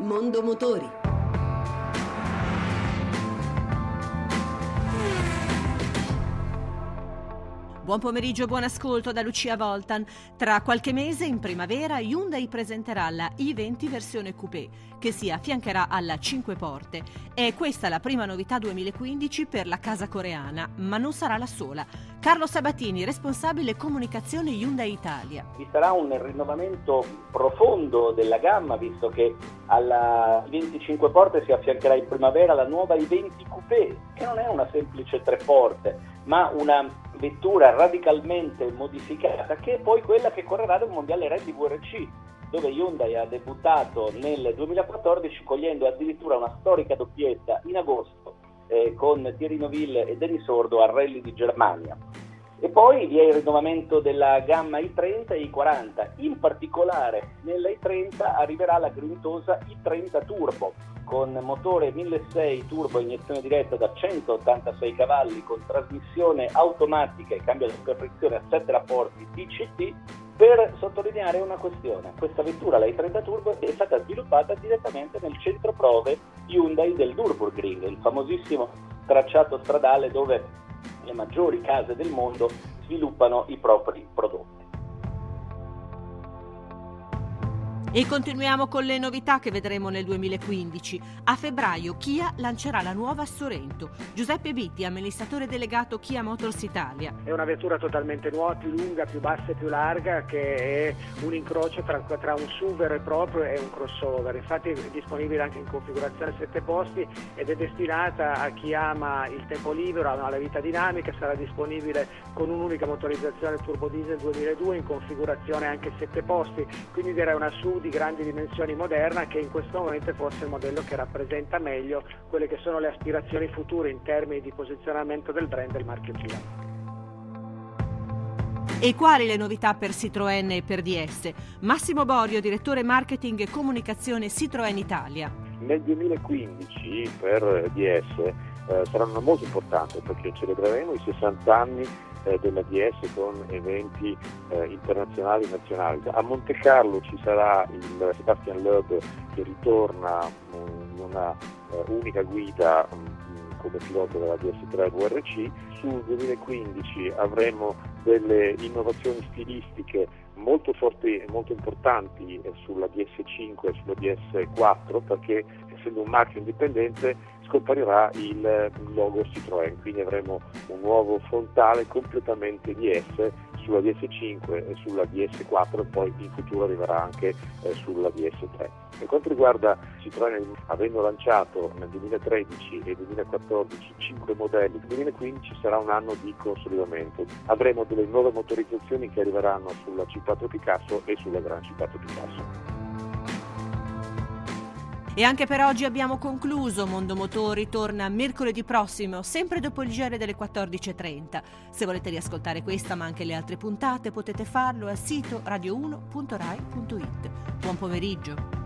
Mondo Motori. Buon pomeriggio e buon ascolto da Lucia Voltan. Tra qualche mese, in primavera, Hyundai presenterà la i20 versione coupé, che si affiancherà alla 5 porte. È questa la prima novità 2015 per la casa coreana, ma non sarà la sola. Carlo Sabatini, responsabile comunicazione Hyundai Italia. Vi sarà un rinnovamento profondo della gamma, visto che alla 25 porte si affiancherà in primavera la nuova i20 coupé, che non è una semplice tre porte, ma una vettura radicalmente modificata che è poi quella che correrà nel mondiale Rally VRC dove Hyundai ha debuttato nel 2014 cogliendo addirittura una storica doppietta in agosto eh, con Thierry Neuville e Denis Sordo al Rally di Germania. E poi vi è il rinnovamento della gamma i30 e i40, in particolare nella i30 arriverà la grintosa i30 Turbo con motore 1600 turbo iniezione diretta da 186 cavalli con trasmissione automatica e cambio di frizione a 7 rapporti DCT per sottolineare una questione. Questa vettura, la i30 Turbo, è stata sviluppata direttamente nel centro prove Hyundai del Nürburgring, il famosissimo tracciato stradale dove le maggiori case del mondo sviluppano i propri prodotti. E continuiamo con le novità che vedremo nel 2015. A febbraio Kia lancerà la nuova Sorento. Giuseppe Bitti, amministratore delegato Kia Motors Italia. È una vettura totalmente nuova, più lunga, più bassa e più larga, che è un incrocio tra, tra un SUV vero e proprio e un crossover. Infatti è disponibile anche in configurazione 7 posti ed è destinata a chi ama il tempo libero, ama la vita dinamica, sarà disponibile con un'unica motorizzazione turbo diesel 2002 in configurazione anche 7 posti, quindi direi una SUV di grandi dimensioni moderna che in questo momento è forse il modello che rappresenta meglio quelle che sono le aspirazioni future in termini di posizionamento del brand del marchio Kia. E quali le novità per Citroën e per DS? Massimo Borio, direttore marketing e comunicazione Citroën Italia. Nel 2015 per DS eh, sarà un anno molto importante perché celebreremo i 60 anni eh, della DS con eventi eh, internazionali e nazionali. A Monte Carlo ci sarà il Sebastian Loeb che ritorna mm, in una eh, unica guida mm, come pilota della DS3 VRC. Sul 2015 avremo delle innovazioni stilistiche molto forti e molto importanti eh, sulla DS5 e sulla DS4 perché essendo un marchio indipendente scomparirà il logo Citroën, quindi avremo un nuovo frontale completamente DS sulla DS5 e sulla DS4 e poi in futuro arriverà anche eh, sulla DS3. Per quanto riguarda Citroën, avendo lanciato nel 2013 e 2014 5 modelli, il 2015 sarà un anno di consolidamento. Avremo delle nuove motorizzazioni che arriveranno sulla C4 Picasso e sulla Gran C4 Picasso. E anche per oggi abbiamo concluso. Mondo Motori torna mercoledì prossimo, sempre dopo il giro delle 14.30. Se volete riascoltare questa ma anche le altre puntate potete farlo al sito radio1.rai.it. Buon pomeriggio.